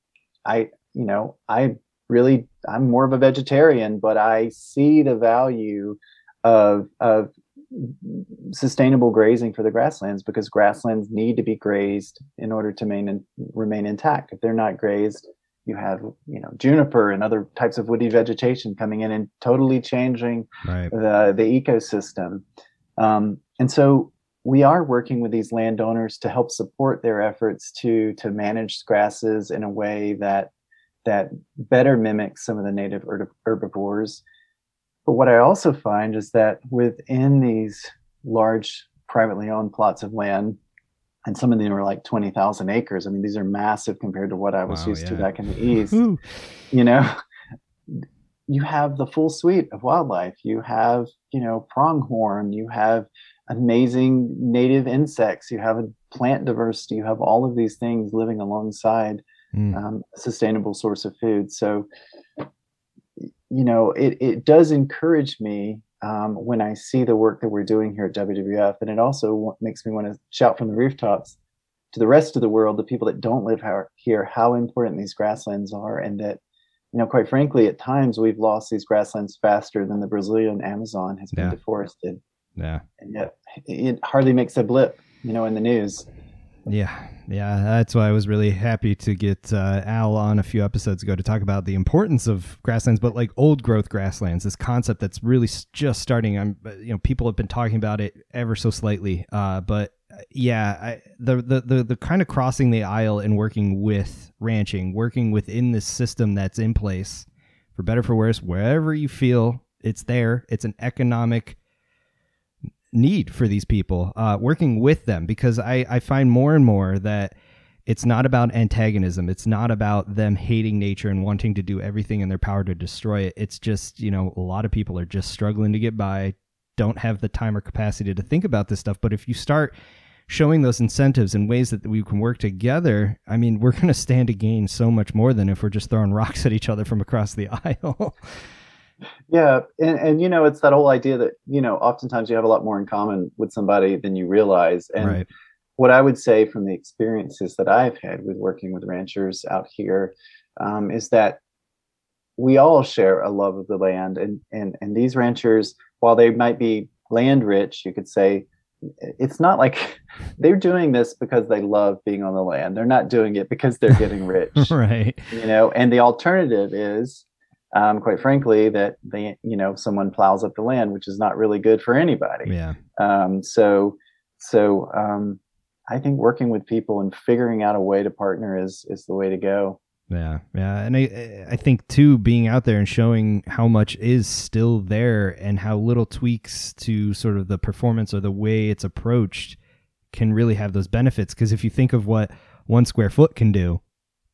I, you know, I really, I'm more of a vegetarian, but I see the value of of sustainable grazing for the grasslands because grasslands need to be grazed in order to main, remain intact. If they're not grazed, you have you know juniper and other types of woody vegetation coming in and totally changing right. the the ecosystem. Um, and so we are working with these landowners to help support their efforts to to manage grasses in a way that that better mimics some of the native herbivores but what I also find is that within these large privately owned plots of land, and some of them are like 20,000 acres. I mean, these are massive compared to what I was wow, used yeah. to back in the East. you know, you have the full suite of wildlife. You have, you know, pronghorn, you have amazing native insects, you have a plant diversity, you have all of these things living alongside mm. um, a sustainable source of food. So you know, it, it does encourage me um, when I see the work that we're doing here at WWF. And it also makes me want to shout from the rooftops to the rest of the world, the people that don't live here, how important these grasslands are. And that, you know, quite frankly, at times we've lost these grasslands faster than the Brazilian Amazon has been yeah. deforested. Yeah. And yet it hardly makes a blip, you know, in the news. Yeah, yeah, that's why I was really happy to get uh, Al on a few episodes ago to talk about the importance of grasslands, but like old growth grasslands, this concept that's really just starting. I'm, you know, people have been talking about it ever so slightly, uh, but uh, yeah, I, the, the the the kind of crossing the aisle and working with ranching, working within this system that's in place, for better for worse, wherever you feel it's there, it's an economic need for these people, uh, working with them, because I, I find more and more that it's not about antagonism. It's not about them hating nature and wanting to do everything in their power to destroy it. It's just, you know, a lot of people are just struggling to get by, don't have the time or capacity to think about this stuff. But if you start showing those incentives and ways that we can work together, I mean, we're going to stand to gain so much more than if we're just throwing rocks at each other from across the aisle. Yeah, and, and you know, it's that whole idea that you know, oftentimes you have a lot more in common with somebody than you realize. And right. what I would say from the experiences that I've had with working with ranchers out here um, is that we all share a love of the land, and and and these ranchers, while they might be land rich, you could say. It's not like they're doing this because they love being on the land. They're not doing it because they're getting rich. right. You know, and the alternative is um, quite frankly, that they, you know, someone plows up the land, which is not really good for anybody. Yeah. Um, so, so um, I think working with people and figuring out a way to partner is is the way to go. Yeah, yeah, and I I think too being out there and showing how much is still there and how little tweaks to sort of the performance or the way it's approached can really have those benefits. Because if you think of what one square foot can do,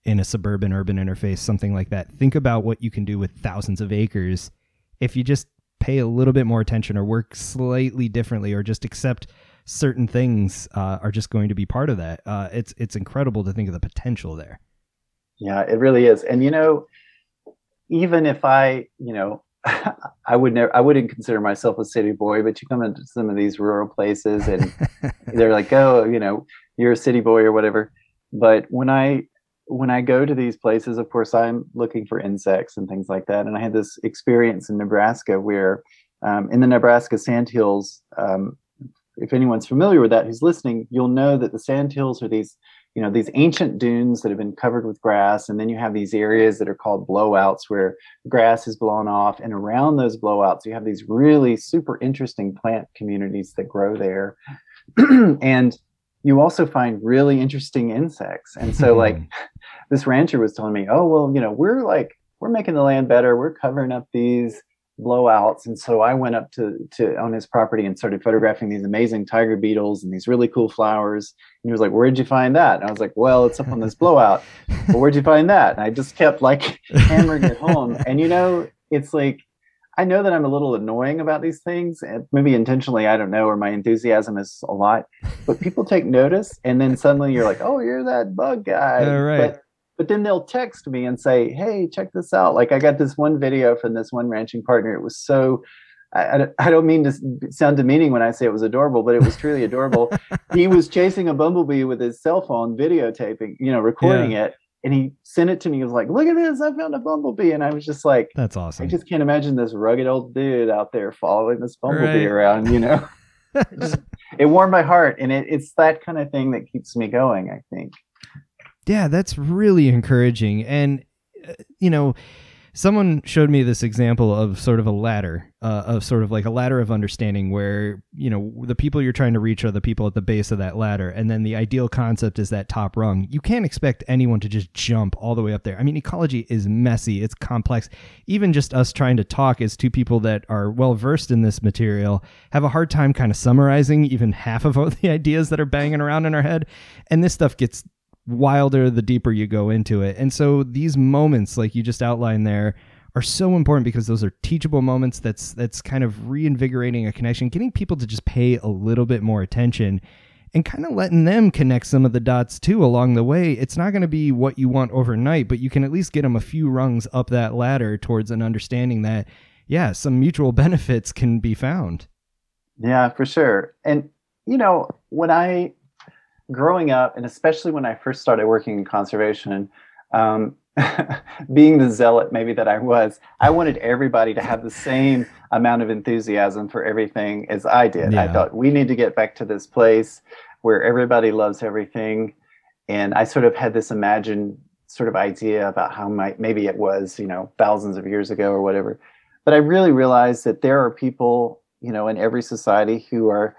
in a suburban urban interface, something like that. Think about what you can do with thousands of acres if you just pay a little bit more attention or work slightly differently or just accept certain things uh, are just going to be part of that. Uh, it's it's incredible to think of the potential there. Yeah, it really is. And you know, even if I, you know, I would never, I wouldn't consider myself a city boy, but you come into some of these rural places and they're like, oh, you know, you're a city boy or whatever. But when I when I go to these places, of course, I'm looking for insects and things like that. And I had this experience in Nebraska where, um, in the Nebraska sandhills, um, if anyone's familiar with that who's listening, you'll know that the sandhills are these, you know, these ancient dunes that have been covered with grass, and then you have these areas that are called blowouts where grass is blown off, and around those blowouts, you have these really super interesting plant communities that grow there, and you also find really interesting insects. And so, like, hmm. this rancher was telling me, oh, well, you know, we're like, we're making the land better. We're covering up these blowouts. And so I went up to, to on his property and started photographing these amazing tiger beetles and these really cool flowers. And he was like, where'd you find that? And I was like, well, it's up on this blowout. well, where'd you find that? And I just kept like hammering it home. And, you know, it's like, I know that I'm a little annoying about these things, and maybe intentionally, I don't know, or my enthusiasm is a lot. But people take notice, and then suddenly you're like, "Oh, you're that bug guy." Yeah, right. But, but then they'll text me and say, "Hey, check this out!" Like I got this one video from this one ranching partner. It was so. I, I don't mean to sound demeaning when I say it was adorable, but it was truly adorable. he was chasing a bumblebee with his cell phone, videotaping, you know, recording yeah. it, and he sent it to me. He was like, "Look at this! I found a bumblebee!" And I was just like, "That's awesome." I just can't imagine this rugged old dude out there following this bumblebee right. around. You know, it, just, it warmed my heart, and it, it's that kind of thing that keeps me going. I think. Yeah, that's really encouraging, and uh, you know someone showed me this example of sort of a ladder uh, of sort of like a ladder of understanding where you know the people you're trying to reach are the people at the base of that ladder. And then the ideal concept is that top rung. You can't expect anyone to just jump all the way up there. I mean ecology is messy. It's complex. Even just us trying to talk as two people that are well versed in this material have a hard time kind of summarizing even half of the ideas that are banging around in our head. And this stuff gets wilder the deeper you go into it. And so these moments, like you just outlined there, are so important because those are teachable moments that's that's kind of reinvigorating a connection, getting people to just pay a little bit more attention and kind of letting them connect some of the dots too along the way. It's not going to be what you want overnight, but you can at least get them a few rungs up that ladder towards an understanding that yeah, some mutual benefits can be found. Yeah, for sure. And you know, when I growing up, and especially when I first started working in conservation, um, being the zealot maybe that I was, I wanted everybody to have the same amount of enthusiasm for everything as I did. Yeah. I thought we need to get back to this place. where everybody loves everything. And I sort of had this imagined sort of idea about how my, maybe it was, you know, thousands of years ago or whatever. But I really realized that there are people, you know, in every society who are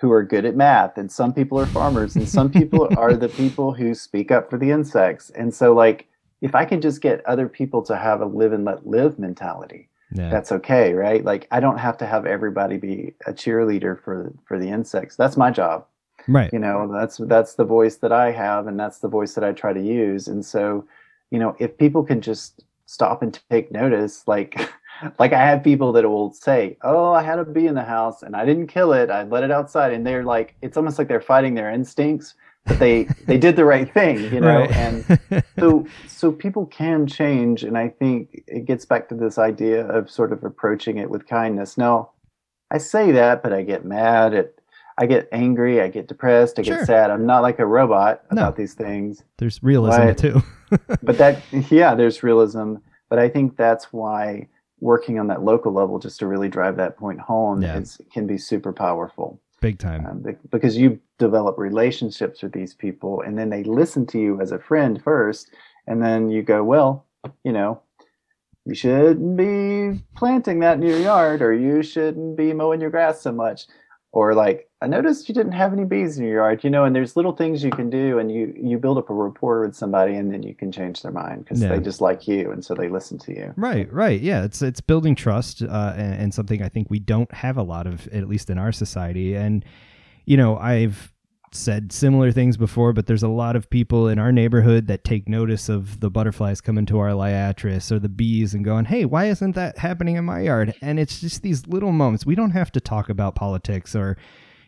who are good at math and some people are farmers and some people are the people who speak up for the insects. And so like if I can just get other people to have a live and let live mentality, yeah. that's okay, right? Like I don't have to have everybody be a cheerleader for for the insects. That's my job. Right. You know, that's that's the voice that I have and that's the voice that I try to use. And so, you know, if people can just stop and take notice, like like I have people that will say, "Oh, I had a bee in the house and I didn't kill it. I let it outside." And they're like it's almost like they're fighting their instincts, but they they did the right thing, you know? Right. And so so people can change and I think it gets back to this idea of sort of approaching it with kindness. Now, I say that, but I get mad at I get angry, I get depressed, I get sad. I'm not like a robot no. about these things. There's realism but, too. but that yeah, there's realism, but I think that's why working on that local level just to really drive that point home yeah. is can be super powerful. Big time. Um, because you develop relationships with these people and then they listen to you as a friend first and then you go, well, you know, you shouldn't be planting that in your yard or you shouldn't be mowing your grass so much or like i noticed you didn't have any bees in your yard you know and there's little things you can do and you you build up a rapport with somebody and then you can change their mind because yeah. they just like you and so they listen to you right right yeah it's it's building trust uh, and, and something i think we don't have a lot of at least in our society and you know i've said similar things before, but there's a lot of people in our neighborhood that take notice of the butterflies coming to our liatris or the bees and going, hey, why isn't that happening in my yard? And it's just these little moments. We don't have to talk about politics or,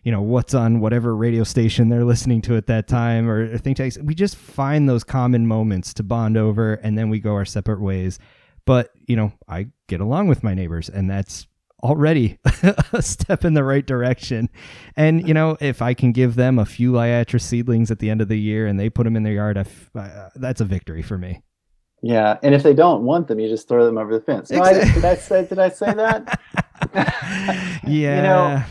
you know, what's on whatever radio station they're listening to at that time or, or think tanks. We just find those common moments to bond over and then we go our separate ways. But, you know, I get along with my neighbors and that's already a step in the right direction. And you know, if I can give them a few liatris seedlings at the end of the year and they put them in their yard, uh, that's a victory for me. Yeah, and if they don't want them, you just throw them over the fence. No, exactly. I, did I say did I say that? yeah. you know,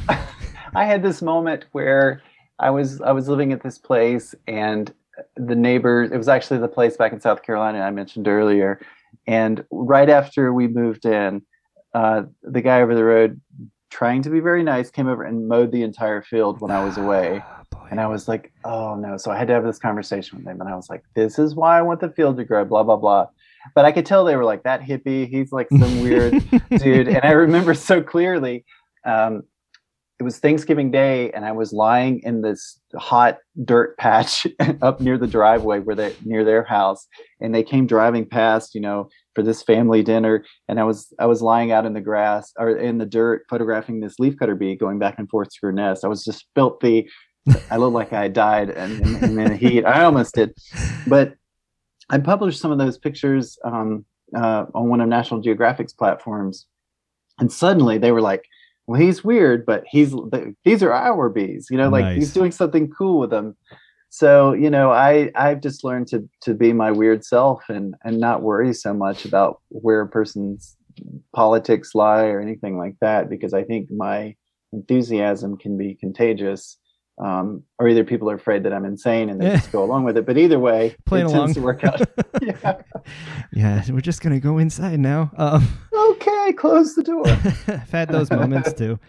I had this moment where I was I was living at this place and the neighbors it was actually the place back in South Carolina I mentioned earlier and right after we moved in uh, the guy over the road, trying to be very nice, came over and mowed the entire field when I was away. Oh, and I was like, oh no. So I had to have this conversation with him. And I was like, this is why I want the field to grow, blah, blah, blah. But I could tell they were like, that hippie, he's like some weird dude. And I remember so clearly, um, it was Thanksgiving Day, and I was lying in this hot dirt patch up near the driveway where they near their house, and they came driving past, you know, for this family dinner, and I was I was lying out in the grass or in the dirt photographing this leafcutter bee going back and forth to her nest. I was just filthy. I looked like I died and, and, and in the heat. I almost did, but I published some of those pictures um, uh, on one of National Geographic's platforms, and suddenly they were like well, he's weird, but he's these are our bees. You know, like nice. he's doing something cool with them. So you know, I I've just learned to to be my weird self and and not worry so much about where a person's politics lie or anything like that because I think my enthusiasm can be contagious um, or either people are afraid that I'm insane and they yeah. just go along with it. But either way, Playing it along. tends to work out. yeah. yeah, we're just gonna go inside now. Um, okay, close the door. I've had those moments too.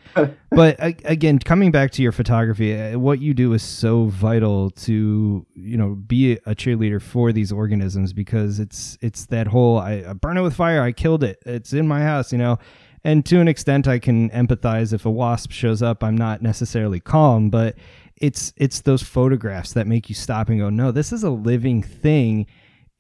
But again, coming back to your photography, uh, what you do is so vital to you know be a cheerleader for these organisms because it's it's that whole I, I burn it with fire, I killed it, it's in my house, you know and to an extent i can empathize if a wasp shows up i'm not necessarily calm but it's it's those photographs that make you stop and go no this is a living thing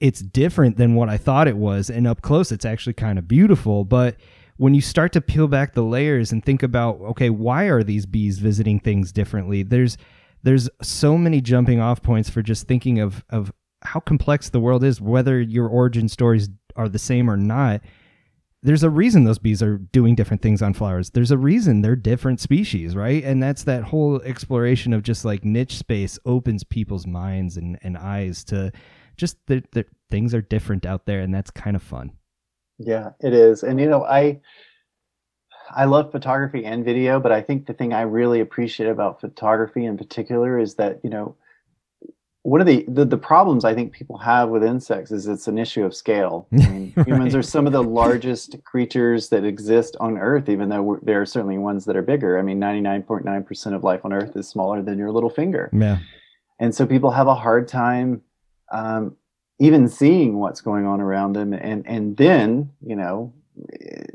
it's different than what i thought it was and up close it's actually kind of beautiful but when you start to peel back the layers and think about okay why are these bees visiting things differently there's there's so many jumping off points for just thinking of of how complex the world is whether your origin stories are the same or not there's a reason those bees are doing different things on flowers. There's a reason they're different species, right? And that's that whole exploration of just like niche space opens people's minds and, and eyes to just that things are different out there, and that's kind of fun. Yeah, it is. And you know, I I love photography and video, but I think the thing I really appreciate about photography in particular is that, you know, one of the, the, the problems I think people have with insects is it's an issue of scale. I mean, right. Humans are some of the largest creatures that exist on Earth, even though there are certainly ones that are bigger. I mean, 99.9% of life on Earth is smaller than your little finger. Yeah. And so people have a hard time um, even seeing what's going on around them. And, and then, you know,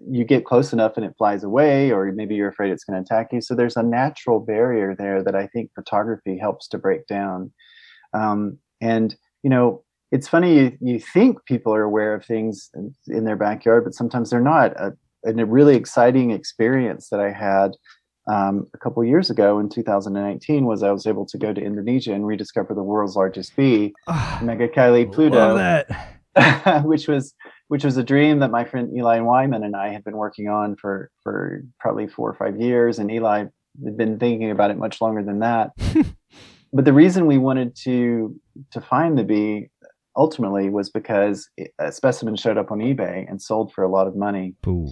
you get close enough and it flies away, or maybe you're afraid it's going to attack you. So there's a natural barrier there that I think photography helps to break down. Um, and you know, it's funny you, you think people are aware of things in, in their backyard, but sometimes they're not. A, a really exciting experience that I had um, a couple years ago in 2019 was I was able to go to Indonesia and rediscover the world's largest bee, oh, Megachile pluto, which was which was a dream that my friend Eli Wyman and I had been working on for for probably four or five years, and Eli had been thinking about it much longer than that. but the reason we wanted to to find the bee ultimately was because a specimen showed up on eBay and sold for a lot of money. Ooh.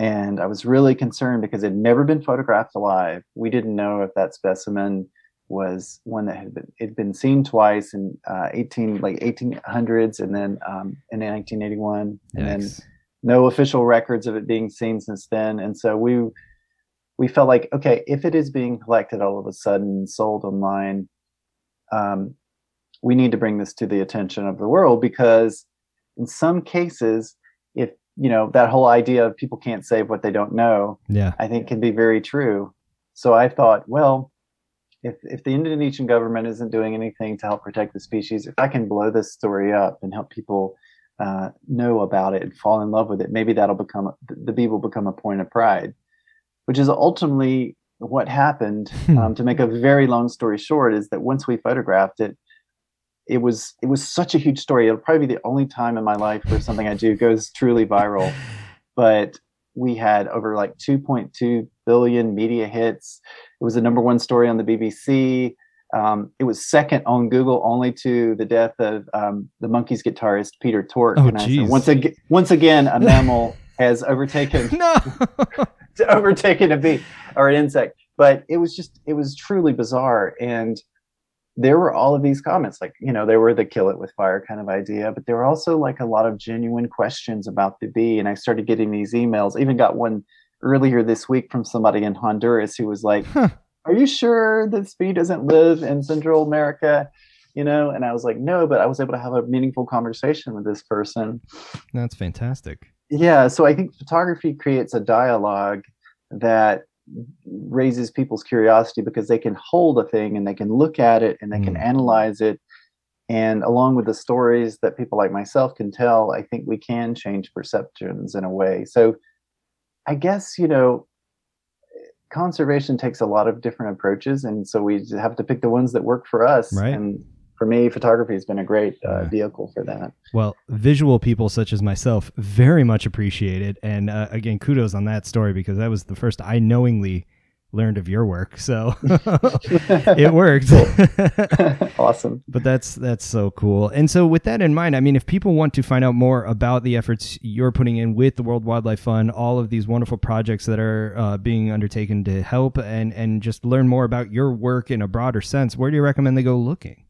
And I was really concerned because it had never been photographed alive. We didn't know if that specimen was one that had been had been seen twice in uh, 18 like 1800s and then um, in 1981 and then no official records of it being seen since then. And so we we felt like okay if it is being collected all of a sudden sold online um, we need to bring this to the attention of the world because in some cases if you know that whole idea of people can't save what they don't know yeah i think can be very true so i thought well if if the Indonesian government isn't doing anything to help protect the species, if I can blow this story up and help people uh, know about it and fall in love with it, maybe that'll become the bee will become a point of pride, which is ultimately what happened. Hmm. Um, to make a very long story short, is that once we photographed it, it was it was such a huge story. It'll probably be the only time in my life where something I do goes truly viral. But we had over like 2.2 billion media hits. It was the number one story on the BBC. Um, it was second on Google only to the death of um, the Monkees guitarist Peter Tork. Oh, and once again, once again, a mammal has overtaken no. overtaken a bee or an insect. But it was just it was truly bizarre, and there were all of these comments like you know they were the kill it with fire kind of idea but there were also like a lot of genuine questions about the bee and i started getting these emails. Even got one earlier this week from somebody in honduras who was like huh. are you sure this bee doesn't live in central america? You know and i was like no but i was able to have a meaningful conversation with this person. That's fantastic. Yeah so i think photography creates a dialogue that raises people's curiosity because they can hold a thing and they can look at it and they mm. can analyze it and along with the stories that people like myself can tell i think we can change perceptions in a way so i guess you know conservation takes a lot of different approaches and so we have to pick the ones that work for us right. and for me, photography has been a great uh, vehicle for that. Well, visual people such as myself very much appreciate it. And uh, again, kudos on that story because that was the first I knowingly learned of your work. So it worked. awesome. But that's that's so cool. And so with that in mind, I mean if people want to find out more about the efforts you're putting in with the World Wildlife Fund, all of these wonderful projects that are uh, being undertaken to help and and just learn more about your work in a broader sense, where do you recommend they go looking?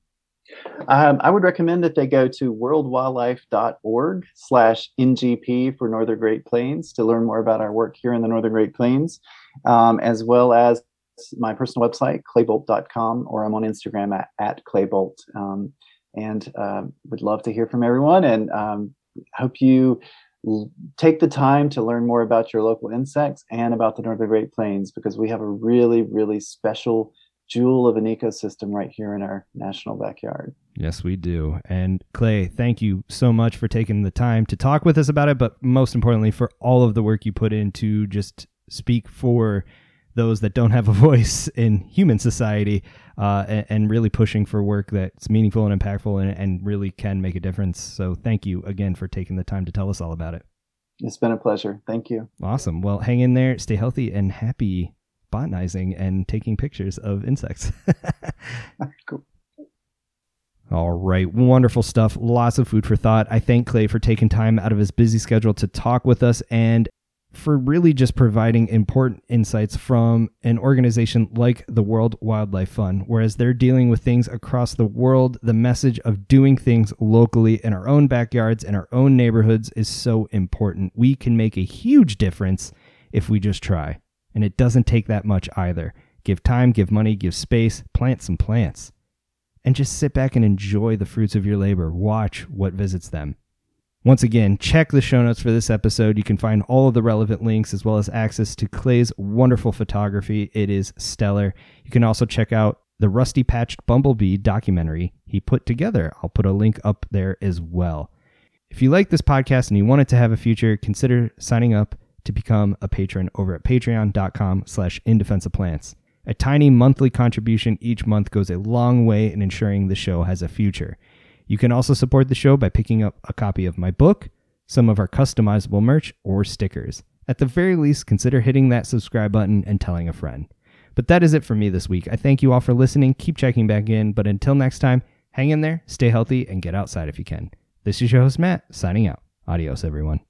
Um, I would recommend that they go to worldwildlife.org slash NGP for Northern Great Plains to learn more about our work here in the Northern Great Plains, um, as well as my personal website, claybolt.com, or I'm on Instagram at, at claybolt. Um, and uh, would love to hear from everyone and um, hope you take the time to learn more about your local insects and about the Northern Great Plains because we have a really, really special jewel of an ecosystem right here in our national backyard. Yes, we do. And Clay, thank you so much for taking the time to talk with us about it, but most importantly, for all of the work you put in to just speak for those that don't have a voice in human society uh, and, and, really pushing for work that's meaningful and impactful and, and really can make a difference. So, thank you again for taking the time to tell us all about it. It's been a pleasure. Thank you. Awesome. Well, hang in there, stay healthy, and happy botanizing and taking pictures of insects. cool. All right, wonderful stuff. Lots of food for thought. I thank Clay for taking time out of his busy schedule to talk with us. And for really just providing important insights from an organization like the World Wildlife Fund. Whereas they're dealing with things across the world, the message of doing things locally in our own backyards and our own neighborhoods is so important. We can make a huge difference if we just try. And it doesn't take that much either. Give time, give money, give space, plant some plants. And just sit back and enjoy the fruits of your labor. Watch what visits them. Once again, check the show notes for this episode. You can find all of the relevant links as well as access to Clay's wonderful photography. It is stellar. You can also check out the Rusty Patched Bumblebee documentary he put together. I'll put a link up there as well. If you like this podcast and you want it to have a future, consider signing up to become a patron over at patreon.com slash in defense of plants. A tiny monthly contribution each month goes a long way in ensuring the show has a future. You can also support the show by picking up a copy of my book, some of our customizable merch, or stickers. At the very least, consider hitting that subscribe button and telling a friend. But that is it for me this week. I thank you all for listening. Keep checking back in. But until next time, hang in there, stay healthy, and get outside if you can. This is your host, Matt, signing out. Adios, everyone.